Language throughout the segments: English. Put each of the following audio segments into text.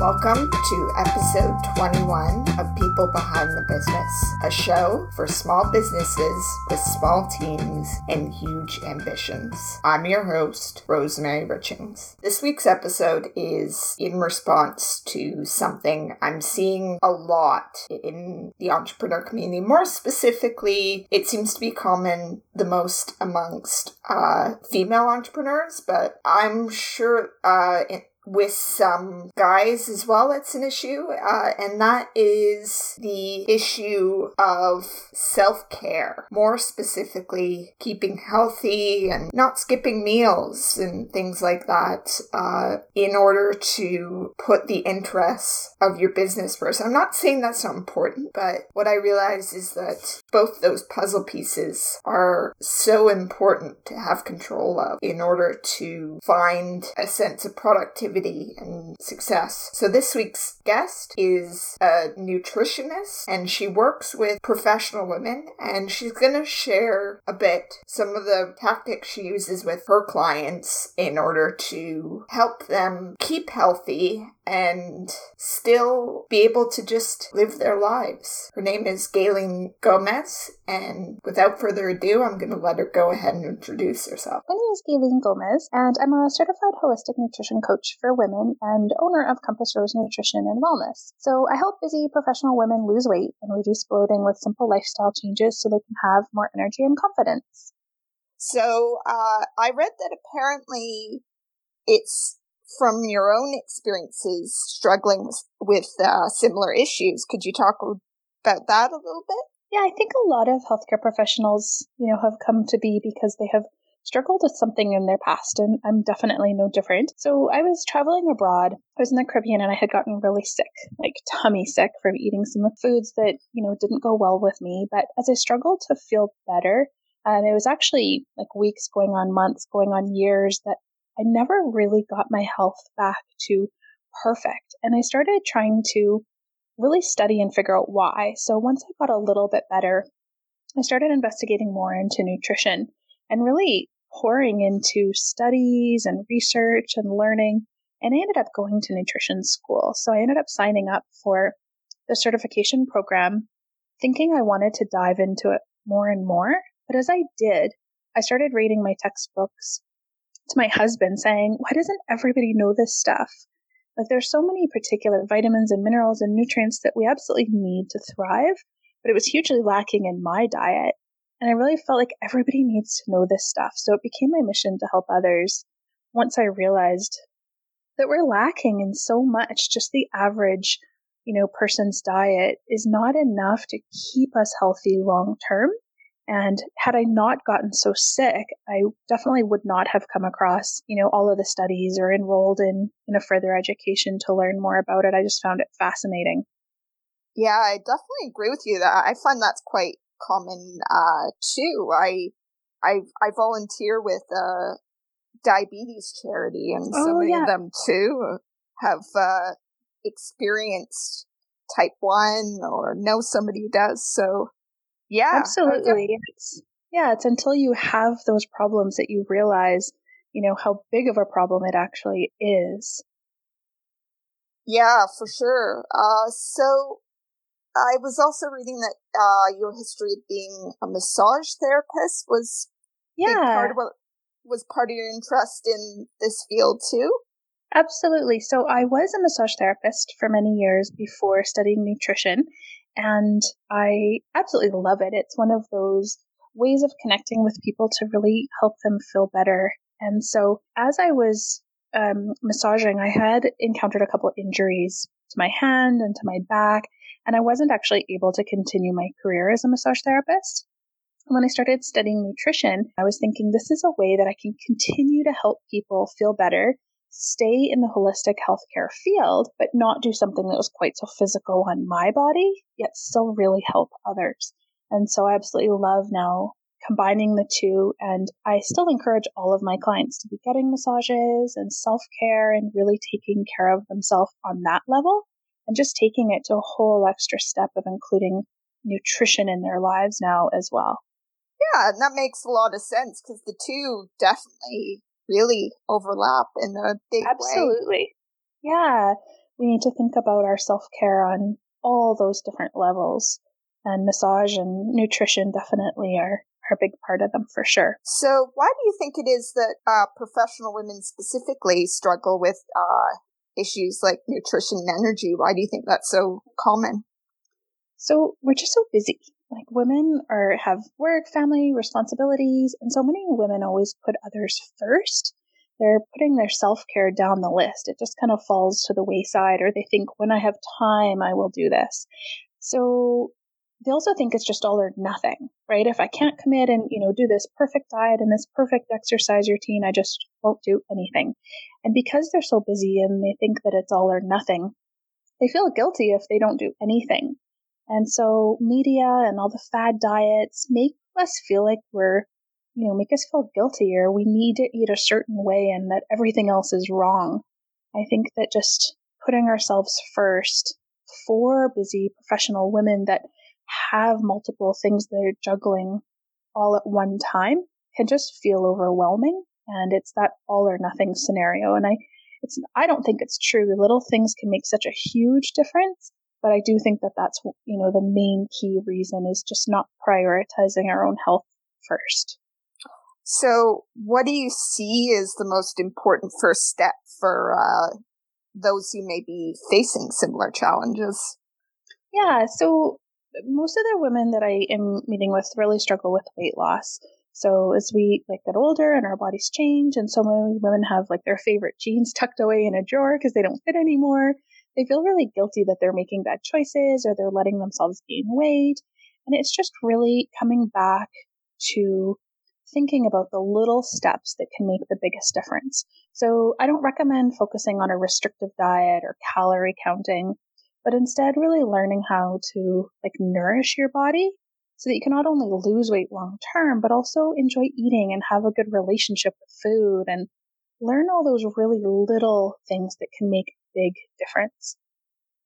Welcome to episode 21 of People Behind the Business, a show for small businesses with small teams and huge ambitions. I'm your host, Rosemary Richings. This week's episode is in response to something I'm seeing a lot in the entrepreneur community. More specifically, it seems to be common the most amongst uh, female entrepreneurs, but I'm sure uh, with some guys as well it's an issue uh, and that is the issue of self-care more specifically keeping healthy and not skipping meals and things like that uh, in order to put the interests of your business first. I'm not saying that's not important but what i realize is that both those puzzle pieces are so important to have control of in order to find a sense of productivity and success. So this week's guest is a nutritionist and she works with professional women and she's going to share a bit some of the tactics she uses with her clients in order to help them keep healthy and still be able to just live their lives. Her name is Galen Gomez, and without further ado, I'm going to let her go ahead and introduce herself. My name is Galen Gomez, and I'm a certified holistic nutrition coach for women and owner of Compass Rose Nutrition and Wellness. So I help busy professional women lose weight and reduce bloating with simple lifestyle changes so they can have more energy and confidence. So uh, I read that apparently it's from your own experiences struggling with, with uh, similar issues. Could you talk about that a little bit? Yeah, I think a lot of healthcare professionals, you know, have come to be because they have struggled with something in their past, and I'm definitely no different. So I was traveling abroad. I was in the Caribbean and I had gotten really sick, like tummy sick from eating some foods that, you know, didn't go well with me. But as I struggled to feel better, and it was actually like weeks going on months, going on years that I never really got my health back to perfect. And I started trying to really study and figure out why. So once I got a little bit better, I started investigating more into nutrition and really pouring into studies and research and learning. And I ended up going to nutrition school. So I ended up signing up for the certification program, thinking I wanted to dive into it more and more. But as I did, I started reading my textbooks to my husband saying, why doesn't everybody know this stuff? Like there's so many particular vitamins and minerals and nutrients that we absolutely need to thrive, but it was hugely lacking in my diet. And I really felt like everybody needs to know this stuff. So it became my mission to help others once I realized that we're lacking in so much. Just the average, you know, person's diet is not enough to keep us healthy long term. And had I not gotten so sick, I definitely would not have come across, you know, all of the studies or enrolled in, in a further education to learn more about it. I just found it fascinating. Yeah, I definitely agree with you that I find that's quite common uh too. I I I volunteer with a diabetes charity and oh, so many yeah. of them too have uh experienced type 1 or know somebody who does. So yeah. Absolutely. It's, yeah, it's until you have those problems that you realize, you know, how big of a problem it actually is. Yeah, for sure. Uh, so I was also reading that uh, your history of being a massage therapist was yeah part of what was part of your interest in this field too. Absolutely. So I was a massage therapist for many years before studying nutrition, and I absolutely love it. It's one of those ways of connecting with people to really help them feel better. And so as I was um, massaging, I had encountered a couple injuries to my hand and to my back, and I wasn't actually able to continue my career as a massage therapist. When I started studying nutrition, I was thinking this is a way that I can continue to help people feel better stay in the holistic healthcare field, but not do something that was quite so physical on my body, yet still really help others. And so I absolutely love now combining the two. And I still encourage all of my clients to be getting massages and self care and really taking care of themselves on that level and just taking it to a whole extra step of including nutrition in their lives now as well. Yeah, and that makes a lot of sense because the two definitely really overlap in a big Absolutely. way. Yeah. we need to think about our self care on all those different levels. And massage and nutrition definitely are, are a big part of them for sure. So, why do you think it is that uh, professional women specifically struggle with uh, issues like nutrition and energy? Why do you think that's so common? So, we're just so busy. Like women are have work, family, responsibilities, and so many women always put others first they're putting their self care down the list. It just kind of falls to the wayside, or they think, when I have time, I will do this. So they also think it's just all or nothing, right? If I can't commit and, you know, do this perfect diet and this perfect exercise routine, I just won't do anything. And because they're so busy and they think that it's all or nothing, they feel guilty if they don't do anything. And so media and all the fad diets make us feel like we're you know, make us feel guilty or we need to eat a certain way and that everything else is wrong. I think that just putting ourselves first for busy professional women that have multiple things they're juggling all at one time can just feel overwhelming and it's that all or nothing scenario. And i it's i don't think it's true. Little things can make such a huge difference but i do think that that's you know the main key reason is just not prioritizing our own health first so, what do you see as the most important first step for uh, those who may be facing similar challenges? Yeah, so most of the women that I am meeting with really struggle with weight loss. So as we like get older and our bodies change, and so many women have like their favorite jeans tucked away in a drawer because they don't fit anymore, they feel really guilty that they're making bad choices or they're letting themselves gain weight. And it's just really coming back to thinking about the little steps that can make the biggest difference. So I don't recommend focusing on a restrictive diet or calorie counting, but instead really learning how to like nourish your body so that you can not only lose weight long term, but also enjoy eating and have a good relationship with food and learn all those really little things that can make big difference.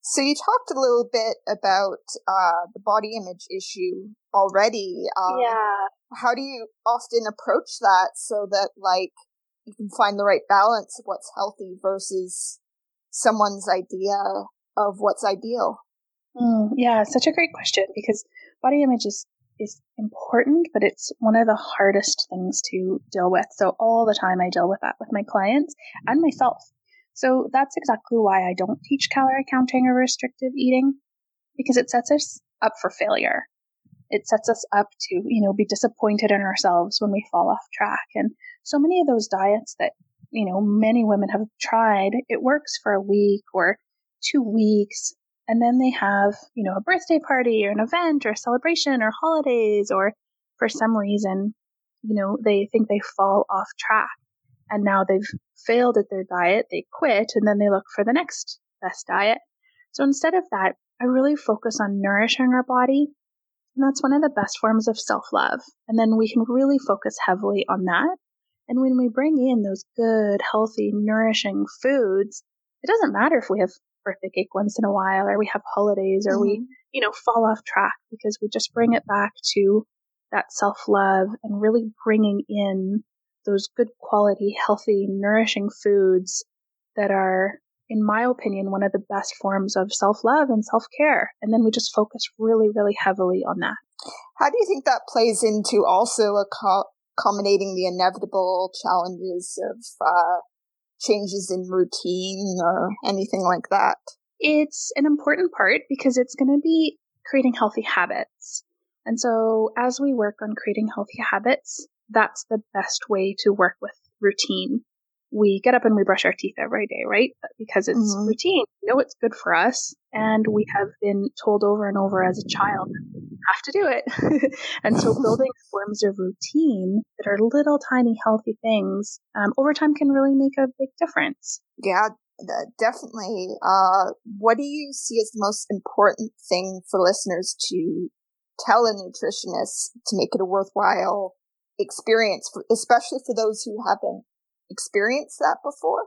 So you talked a little bit about uh, the body image issue already. Um, yeah. How do you often approach that so that like you can find the right balance of what's healthy versus someone's idea of what's ideal? Mm, yeah, such a great question because body image is is important, but it's one of the hardest things to deal with. So all the time I deal with that with my clients and myself. So that's exactly why I don't teach calorie counting or restrictive eating because it sets us up for failure. It sets us up to, you know, be disappointed in ourselves when we fall off track. And so many of those diets that, you know, many women have tried, it works for a week or two weeks. And then they have, you know, a birthday party or an event or a celebration or holidays, or for some reason, you know, they think they fall off track and now they've failed at their diet, they quit, and then they look for the next best diet. So instead of that, I really focus on nourishing our body. And that's one of the best forms of self love. And then we can really focus heavily on that. And when we bring in those good, healthy, nourishing foods, it doesn't matter if we have birthday cake once in a while or we have holidays or mm-hmm. we, you know, fall off track because we just bring it back to that self love and really bringing in those good quality, healthy, nourishing foods that are, in my opinion, one of the best forms of self love and self care. And then we just focus really, really heavily on that. How do you think that plays into also accommodating the inevitable challenges of uh, changes in routine or anything like that? It's an important part because it's going to be creating healthy habits. And so, as we work on creating healthy habits, that's the best way to work with routine. We get up and we brush our teeth every day, right? Because it's mm-hmm. routine. We know it's good for us. And we have been told over and over as a child, have to do it. and so building forms of routine that are little tiny healthy things um, over time can really make a big difference. Yeah, definitely. Uh, what do you see as the most important thing for listeners to tell a nutritionist to make it a worthwhile experience, especially for those who haven't experienced that before?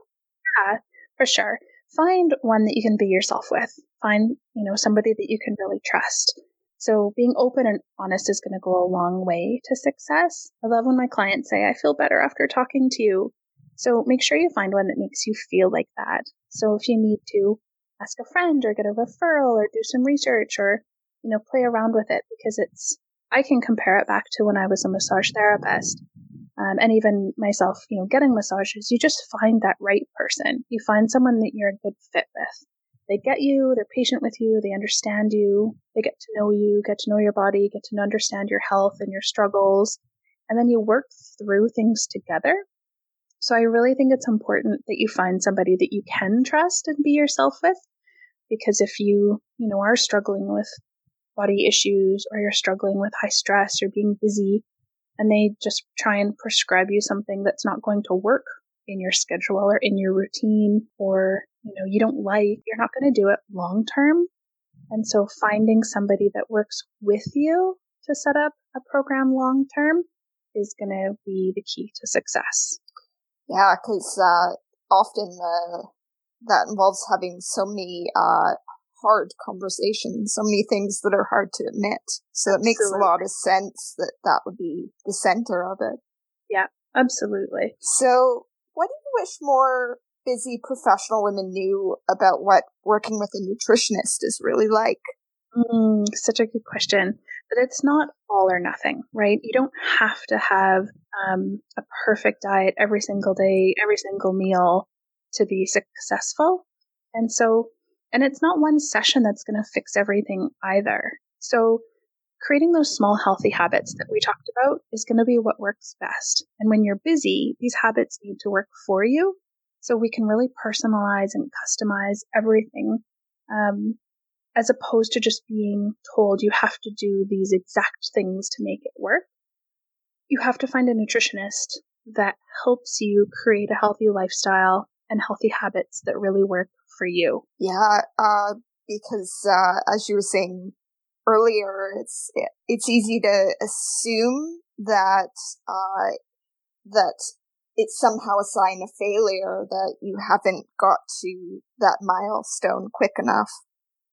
Yeah, for sure. Find one that you can be yourself with. Find, you know, somebody that you can really trust. So being open and honest is going to go a long way to success. I love when my clients say, I feel better after talking to you. So make sure you find one that makes you feel like that. So if you need to ask a friend or get a referral or do some research or, you know, play around with it because it's, I can compare it back to when I was a massage therapist. Um, and even myself, you know, getting massages, you just find that right person. You find someone that you're a good fit with. They get you, they're patient with you, they understand you, they get to know you, get to know your body, get to understand your health and your struggles. And then you work through things together so I really think it's important that you find somebody that you can trust and be yourself with. Because if you, you know, are struggling with body issues or you're struggling with high stress or being busy and they just try and prescribe you something that's not going to work in your schedule or in your routine or, you know, you don't like, you're not going to do it long term. And so finding somebody that works with you to set up a program long term is going to be the key to success. Yeah, because uh, often uh, that involves having so many uh, hard conversations, so many things that are hard to admit. So it makes a lot of sense that that would be the center of it. Yeah, absolutely. So, what do you wish more busy professional women knew about what working with a nutritionist is really like? Mm, such a good question. But it's not all or nothing, right? You don't have to have um, a perfect diet every single day, every single meal to be successful. And so, and it's not one session that's going to fix everything either. So, creating those small healthy habits that we talked about is going to be what works best. And when you're busy, these habits need to work for you. So we can really personalize and customize everything um, as opposed to just being told you have to do these exact things to make it work. You have to find a nutritionist that helps you create a healthy lifestyle and healthy habits that really work for you. Yeah, uh, because uh, as you were saying earlier, it's it's easy to assume that uh, that it's somehow a sign of failure that you haven't got to that milestone quick enough.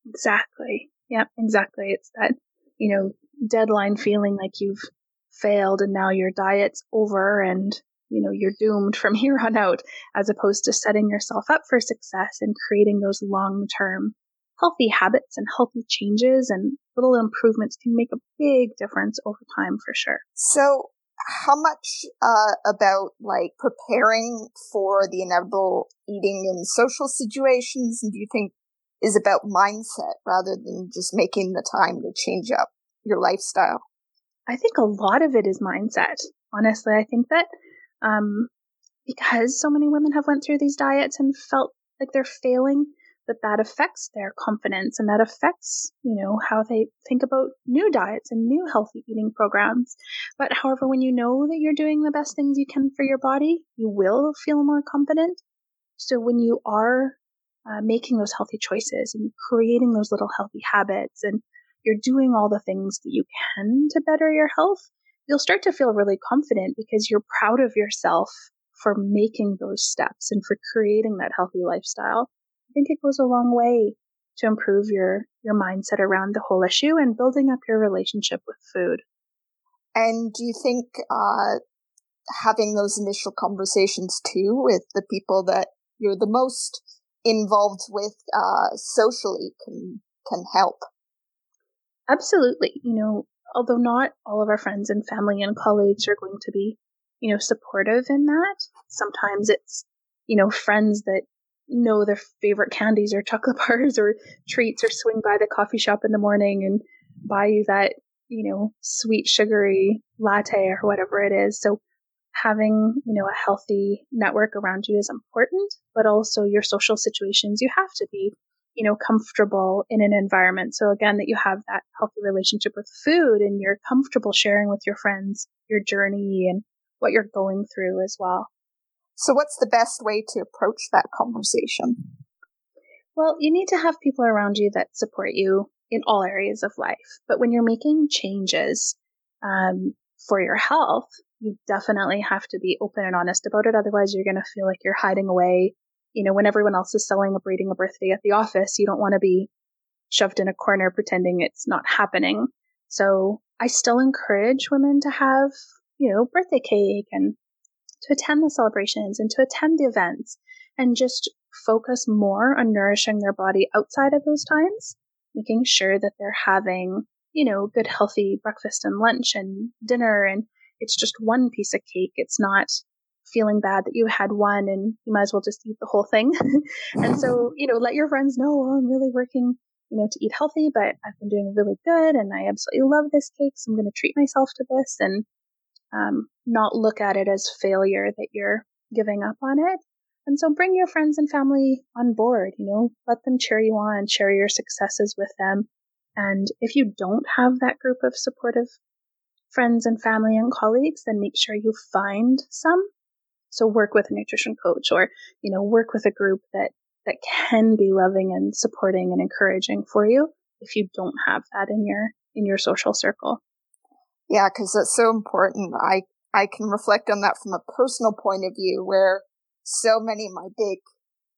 Exactly. Yep, exactly. It's that, you know, deadline feeling like you've failed and now your diet's over and, you know, you're doomed from here on out, as opposed to setting yourself up for success and creating those long term healthy habits and healthy changes and little improvements can make a big difference over time for sure. So, how much uh, about like preparing for the inevitable eating in social situations do you think is about mindset rather than just making the time to change up your lifestyle. I think a lot of it is mindset. Honestly, I think that um, because so many women have went through these diets and felt like they're failing, that that affects their confidence and that affects, you know, how they think about new diets and new healthy eating programs. But however, when you know that you're doing the best things you can for your body, you will feel more confident. So when you are uh, making those healthy choices and creating those little healthy habits and you're doing all the things that you can to better your health, you'll start to feel really confident because you're proud of yourself for making those steps and for creating that healthy lifestyle. I think it goes a long way to improve your, your mindset around the whole issue and building up your relationship with food. And do you think uh, having those initial conversations too with the people that you're the most involved with uh, socially can can help. Absolutely. You know, although not all of our friends and family and colleagues are going to be, you know, supportive in that, sometimes it's, you know, friends that know their favorite candies or chocolate bars or treats or swing by the coffee shop in the morning and buy you that, you know, sweet sugary latte or whatever it is. So having, you know, a healthy network around you is important, but also your social situations, you have to be, you know, comfortable in an environment. So again, that you have that healthy relationship with food and you're comfortable sharing with your friends your journey and what you're going through as well. So what's the best way to approach that conversation? Well, you need to have people around you that support you in all areas of life. But when you're making changes um, for your health, you definitely have to be open and honest about it. Otherwise, you're going to feel like you're hiding away. You know, when everyone else is celebrating a birthday at the office, you don't want to be shoved in a corner pretending it's not happening. So I still encourage women to have, you know, birthday cake and to attend the celebrations and to attend the events and just focus more on nourishing their body outside of those times, making sure that they're having, you know, good healthy breakfast and lunch and dinner and it's just one piece of cake. It's not feeling bad that you had one and you might as well just eat the whole thing. and so, you know, let your friends know, oh, I'm really working, you know, to eat healthy, but I've been doing really good and I absolutely love this cake. So I'm going to treat myself to this and um, not look at it as failure that you're giving up on it. And so bring your friends and family on board, you know, let them cheer you on, share your successes with them. And if you don't have that group of supportive friends and family and colleagues, then make sure you find some. So work with a nutrition coach or, you know, work with a group that, that can be loving and supporting and encouraging for you if you don't have that in your, in your social circle. Yeah, because that's so important. I, I can reflect on that from a personal point of view where so many of my big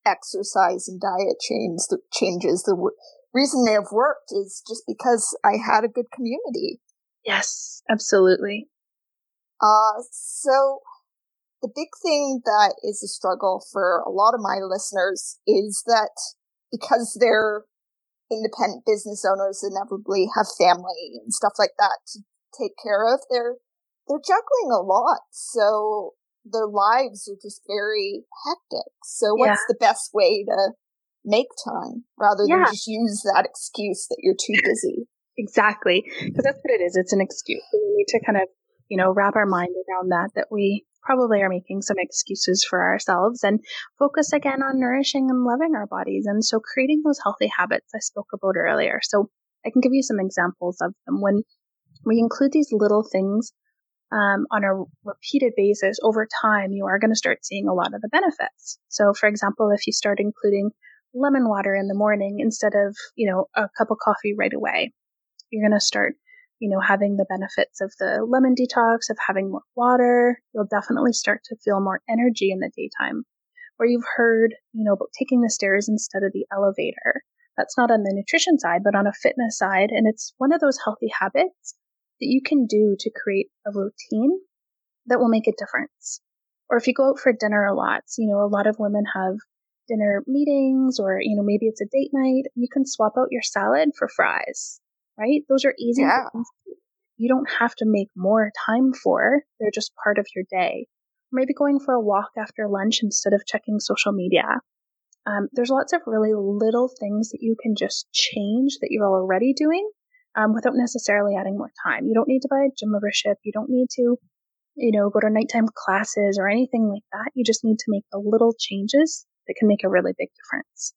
exercise and diet changes, changes, the reason they have worked is just because I had a good community. Yes, absolutely. Uh, so the big thing that is a struggle for a lot of my listeners is that because they're independent business owners inevitably have family and stuff like that to take care of, they're, they're juggling a lot. So their lives are just very hectic. So what's yeah. the best way to make time rather than yeah. just use that excuse that you're too busy? Exactly. Because that's what it is. It's an excuse. We need to kind of, you know, wrap our mind around that, that we probably are making some excuses for ourselves and focus again on nourishing and loving our bodies. And so creating those healthy habits I spoke about earlier. So I can give you some examples of them. When we include these little things um, on a repeated basis over time, you are going to start seeing a lot of the benefits. So, for example, if you start including lemon water in the morning instead of, you know, a cup of coffee right away, you're going to start, you know, having the benefits of the lemon detox, of having more water. You'll definitely start to feel more energy in the daytime. Or you've heard, you know, about taking the stairs instead of the elevator. That's not on the nutrition side, but on a fitness side. And it's one of those healthy habits that you can do to create a routine that will make a difference. Or if you go out for dinner a lot, you know, a lot of women have dinner meetings or, you know, maybe it's a date night. You can swap out your salad for fries right? Those are easy yeah. things you don't have to make more time for. They're just part of your day. Maybe going for a walk after lunch instead of checking social media. Um, there's lots of really little things that you can just change that you're already doing um, without necessarily adding more time. You don't need to buy a gym membership. You don't need to, you know, go to nighttime classes or anything like that. You just need to make the little changes that can make a really big difference.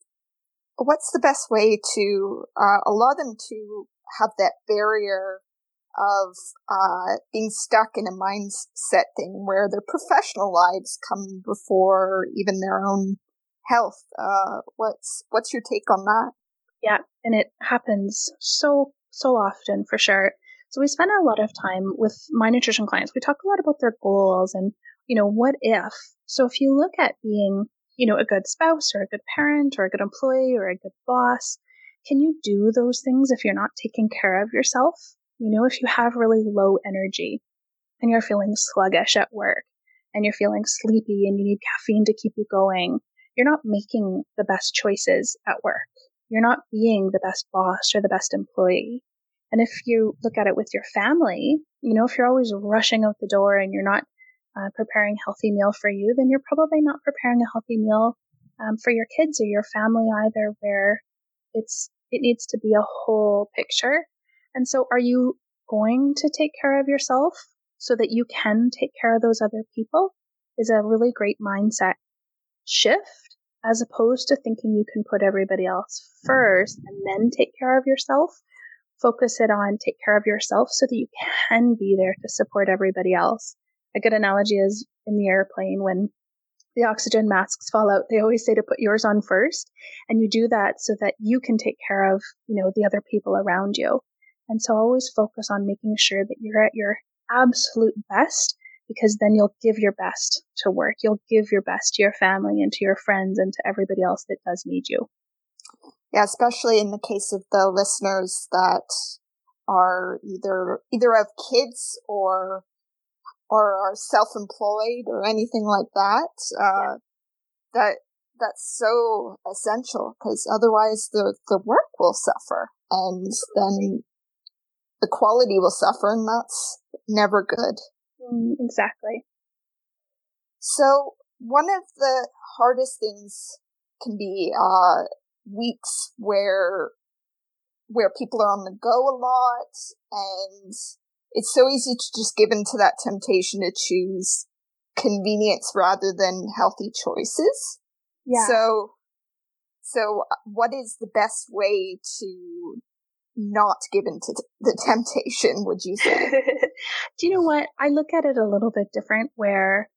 What's the best way to uh, allow them to have that barrier of uh, being stuck in a mindset thing where their professional lives come before even their own health. Uh, what's what's your take on that? Yeah, and it happens so so often for sure. So we spend a lot of time with my nutrition clients. We talk a lot about their goals and you know what if. So if you look at being you know a good spouse or a good parent or a good employee or a good boss, can you do those things if you're not taking care of yourself? You know, if you have really low energy and you're feeling sluggish at work and you're feeling sleepy and you need caffeine to keep you going, you're not making the best choices at work. You're not being the best boss or the best employee. And if you look at it with your family, you know, if you're always rushing out the door and you're not uh, preparing healthy meal for you, then you're probably not preparing a healthy meal um, for your kids or your family either, where it's, it needs to be a whole picture. And so are you going to take care of yourself so that you can take care of those other people is a really great mindset shift as opposed to thinking you can put everybody else first and then take care of yourself. Focus it on take care of yourself so that you can be there to support everybody else. A good analogy is in the airplane when the oxygen masks fall out, they always say to put yours on first. And you do that so that you can take care of, you know, the other people around you. And so always focus on making sure that you're at your absolute best because then you'll give your best to work. You'll give your best to your family and to your friends and to everybody else that does need you. Yeah, especially in the case of the listeners that are either either have kids or or are self-employed or anything like that, uh, yeah. that that's so essential because otherwise the the work will suffer and then the quality will suffer and that's never good. Mm, exactly. So one of the hardest things can be uh, weeks where where people are on the go a lot and it's so easy to just give in to that temptation to choose convenience rather than healthy choices. Yeah. So, so uh, what is the best way to not give in to the temptation, would you say? Do you know what? I look at it a little bit different where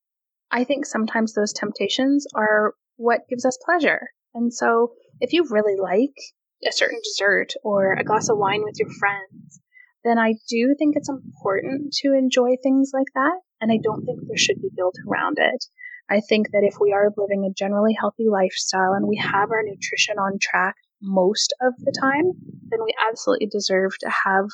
I think sometimes those temptations are what gives us pleasure. And so if you really like a certain dessert or a glass of wine with your friends, then I do think it's important to enjoy things like that. And I don't think there should be guilt around it. I think that if we are living a generally healthy lifestyle and we have our nutrition on track most of the time, then we absolutely deserve to have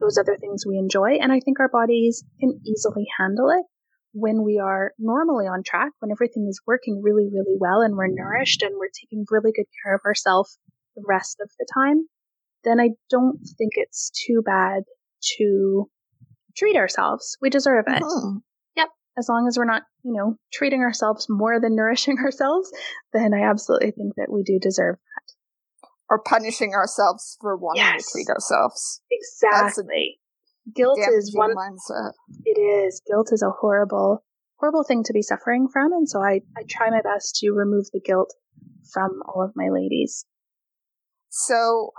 those other things we enjoy. And I think our bodies can easily handle it when we are normally on track, when everything is working really, really well and we're nourished and we're taking really good care of ourselves the rest of the time, then I don't think it's too bad to treat ourselves. We deserve it. Mm-hmm. Yep. As long as we're not, you know, treating ourselves more than nourishing ourselves, then I absolutely think that we do deserve that. Or punishing ourselves for wanting yes. to treat ourselves. Exactly. Guilt is one mindset. It is. Guilt is a horrible, horrible thing to be suffering from, and so I, I try my best to remove the guilt from all of my ladies. So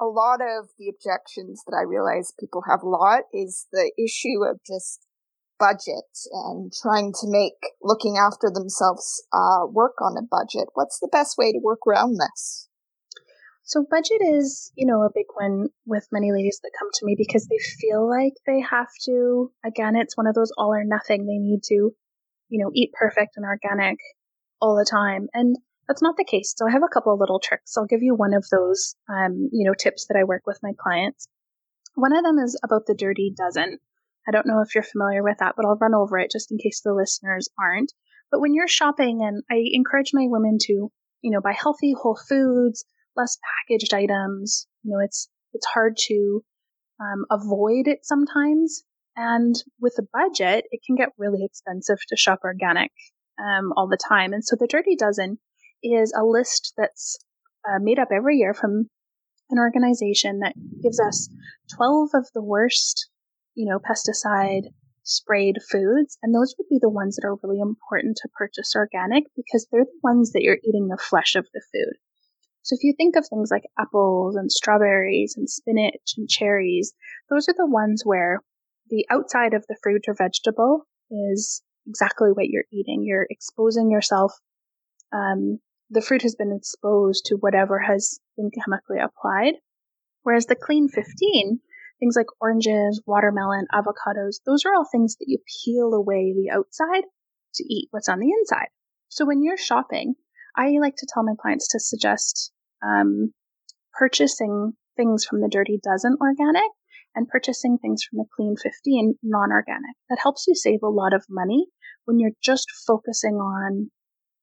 a lot of the objections that I realize people have a lot is the issue of just budget and trying to make looking after themselves uh, work on a budget. What's the best way to work around this? So budget is, you know, a big one with many ladies that come to me because they feel like they have to, again, it's one of those all or nothing. They need to, you know, eat perfect and organic all the time. And that's not the case. So I have a couple of little tricks. I'll give you one of those, um, you know, tips that I work with my clients. One of them is about the dirty dozen. I don't know if you're familiar with that, but I'll run over it just in case the listeners aren't. But when you're shopping, and I encourage my women to, you know, buy healthy whole foods, less packaged items. You know, it's it's hard to um, avoid it sometimes, and with a budget, it can get really expensive to shop organic um, all the time. And so the Dirty Dozen is a list that's uh, made up every year from an organization that gives us 12 of the worst, you know, pesticide sprayed foods. And those would be the ones that are really important to purchase organic because they're the ones that you're eating the flesh of the food. So if you think of things like apples and strawberries and spinach and cherries, those are the ones where the outside of the fruit or vegetable is exactly what you're eating. You're exposing yourself um, the fruit has been exposed to whatever has been chemically applied. Whereas the clean 15, things like oranges, watermelon, avocados, those are all things that you peel away the outside to eat what's on the inside. So when you're shopping, I like to tell my clients to suggest um, purchasing things from the Dirty Dozen organic and purchasing things from the Clean 15 non organic. That helps you save a lot of money when you're just focusing on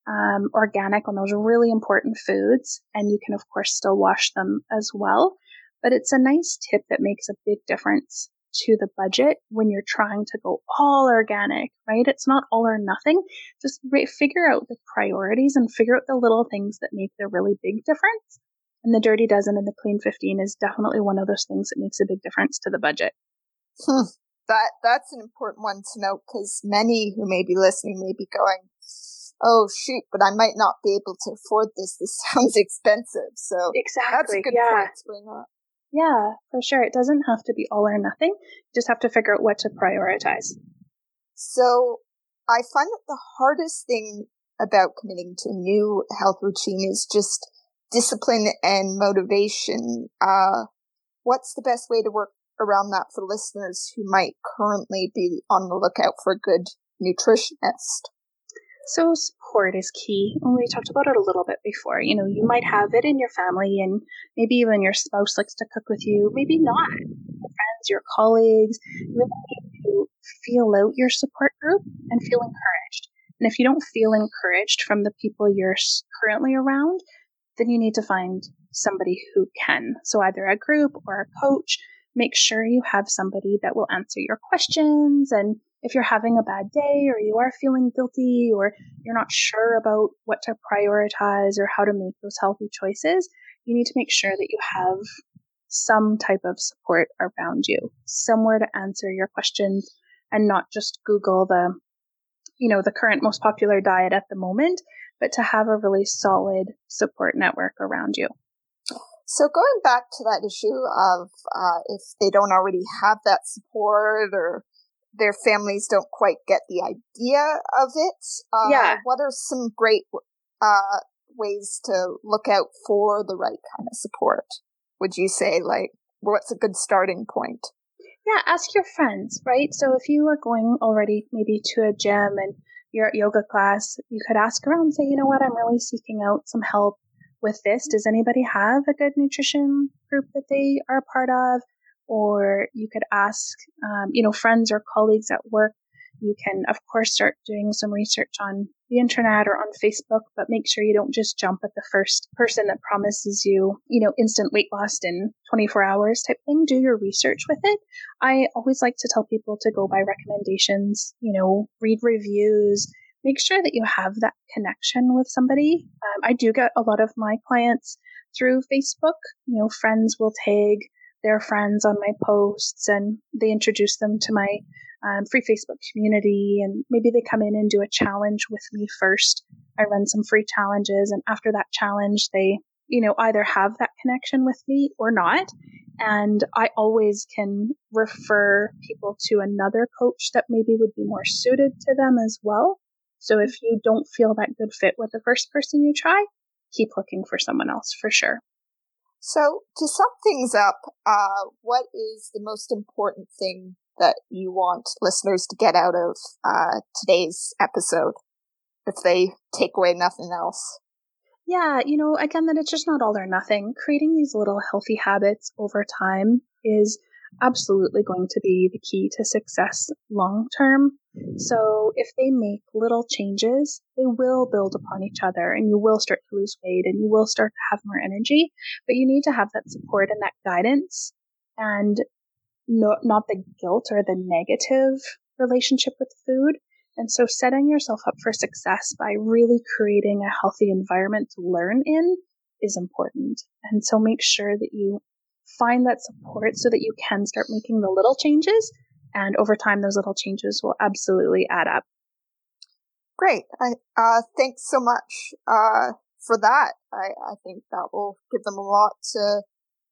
um, organic on those really important foods. And you can, of course, still wash them as well. But it's a nice tip that makes a big difference to the budget when you're trying to go all organic, right? It's not all or nothing. Just re- figure out the priorities and figure out the little things that make the really big difference. And the Dirty Dozen and the Clean 15 is definitely one of those things that makes a big difference to the budget. Hmm. That that's an important one to note because many who may be listening may be going, oh shoot, but I might not be able to afford this. This sounds expensive. So exactly, that's a good yeah. point to bring up. Yeah, for sure. It doesn't have to be all or nothing. You just have to figure out what to prioritize. So I find that the hardest thing about committing to a new health routine is just discipline and motivation. Uh, what's the best way to work around that for listeners who might currently be on the lookout for a good nutritionist? So support is key. And we talked about it a little bit before. You know, you might have it in your family and maybe even your spouse likes to cook with you, maybe not. Your friends, your colleagues, you really need to feel out your support group and feel encouraged. And if you don't feel encouraged from the people you're currently around, then you need to find somebody who can. So either a group or a coach. Make sure you have somebody that will answer your questions. And if you're having a bad day or you are feeling guilty or you're not sure about what to prioritize or how to make those healthy choices, you need to make sure that you have some type of support around you, somewhere to answer your questions and not just Google the, you know, the current most popular diet at the moment, but to have a really solid support network around you. So going back to that issue of uh, if they don't already have that support or their families don't quite get the idea of it, uh, yeah. what are some great uh, ways to look out for the right kind of support? Would you say, like, what's a good starting point? Yeah, ask your friends, right? So if you are going already maybe to a gym and you're at yoga class, you could ask around and say, you know what, I'm really seeking out some help with this. Does anybody have a good nutrition group that they are part of? Or you could ask, um, you know, friends or colleagues at work. You can, of course, start doing some research on the internet or on Facebook, but make sure you don't just jump at the first person that promises you, you know, instant weight loss in 24 hours type thing. Do your research with it. I always like to tell people to go by recommendations, you know, read reviews, make sure that you have that connection with somebody. Um, I do get a lot of my clients through Facebook. You know, friends will tag their friends on my posts and they introduce them to my um, free Facebook community. And maybe they come in and do a challenge with me first. I run some free challenges. And after that challenge, they, you know, either have that connection with me or not. And I always can refer people to another coach that maybe would be more suited to them as well. So if you don't feel that good fit with the first person you try, keep looking for someone else for sure. So to sum things up, uh, what is the most important thing that you want listeners to get out of uh, today's episode if they take away nothing else? Yeah, you know, again, that it's just not all or nothing. Creating these little healthy habits over time is absolutely going to be the key to success long term. So if they make little changes, they will build upon each other and you will start to lose weight and you will start to have more energy, but you need to have that support and that guidance and no, not the guilt or the negative relationship with food. And so setting yourself up for success by really creating a healthy environment to learn in is important. And so make sure that you find that support so that you can start making the little changes. And over time, those little changes will absolutely add up. Great. I, uh, thanks so much uh, for that. I, I think that will give them a lot to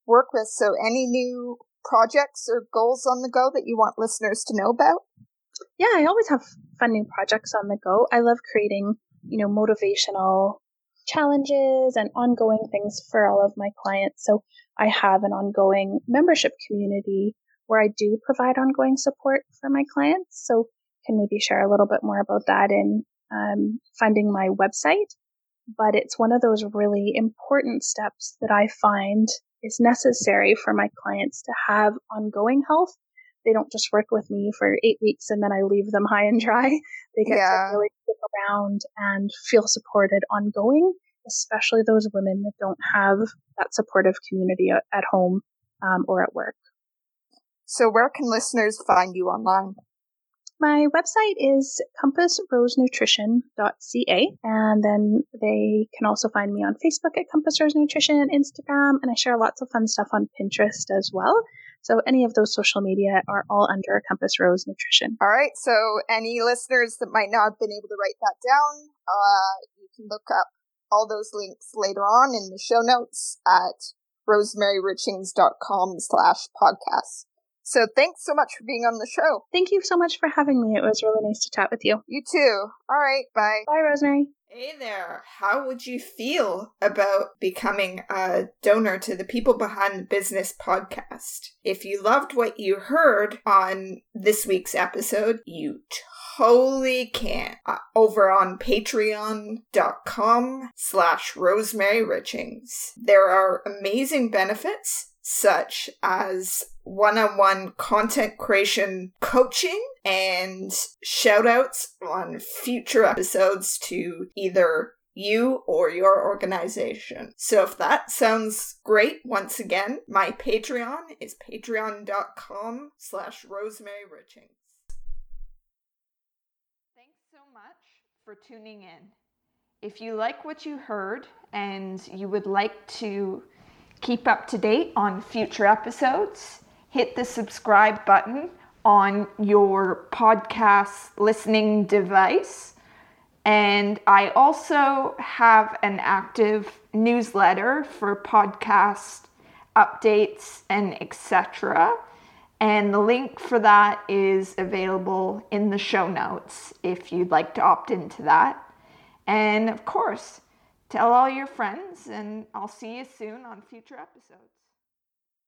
work with. So, any new projects or goals on the go that you want listeners to know about? Yeah, I always have fun new projects on the go. I love creating, you know, motivational challenges and ongoing things for all of my clients. So I have an ongoing membership community where I do provide ongoing support for my clients. So can maybe share a little bit more about that in um, finding my website. But it's one of those really important steps that I find is necessary for my clients to have ongoing health. They don't just work with me for eight weeks and then I leave them high and dry. They get yeah. to really stick around and feel supported ongoing especially those women that don't have that supportive community at, home um, or at work. So, where can listeners find you online? My website is compassrosenutrition.ca, and then they can also find me on Facebook at Compass Rose Nutrition, Instagram, and I share lots of fun stuff on Pinterest as well. So any of those social media are all under Compass Rose Nutrition. All right. So any listeners that might not have been able to write that down, uh, you can look up all those links later on in the show notes at rosemaryrichings.com slash podcast. So thanks so much for being on the show. Thank you so much for having me. It was really nice to chat with you. You too. All right. Bye. Bye, Rosemary. Hey there. How would you feel about becoming a donor to the People Behind the Business podcast? If you loved what you heard on this week's episode, you totally can. Uh, over on patreon.com slash rosemary richings. There are amazing benefits such as one on one content creation coaching and shout outs on future episodes to either you or your organization. So if that sounds great, once again, my Patreon is patreon.com slash rosemary richings. Thanks so much for tuning in. If you like what you heard and you would like to keep up to date on future episodes, hit the subscribe button on your podcast listening device. And I also have an active newsletter for podcast updates and etc. And the link for that is available in the show notes if you'd like to opt into that. And of course, tell all your friends, and I'll see you soon on future episodes.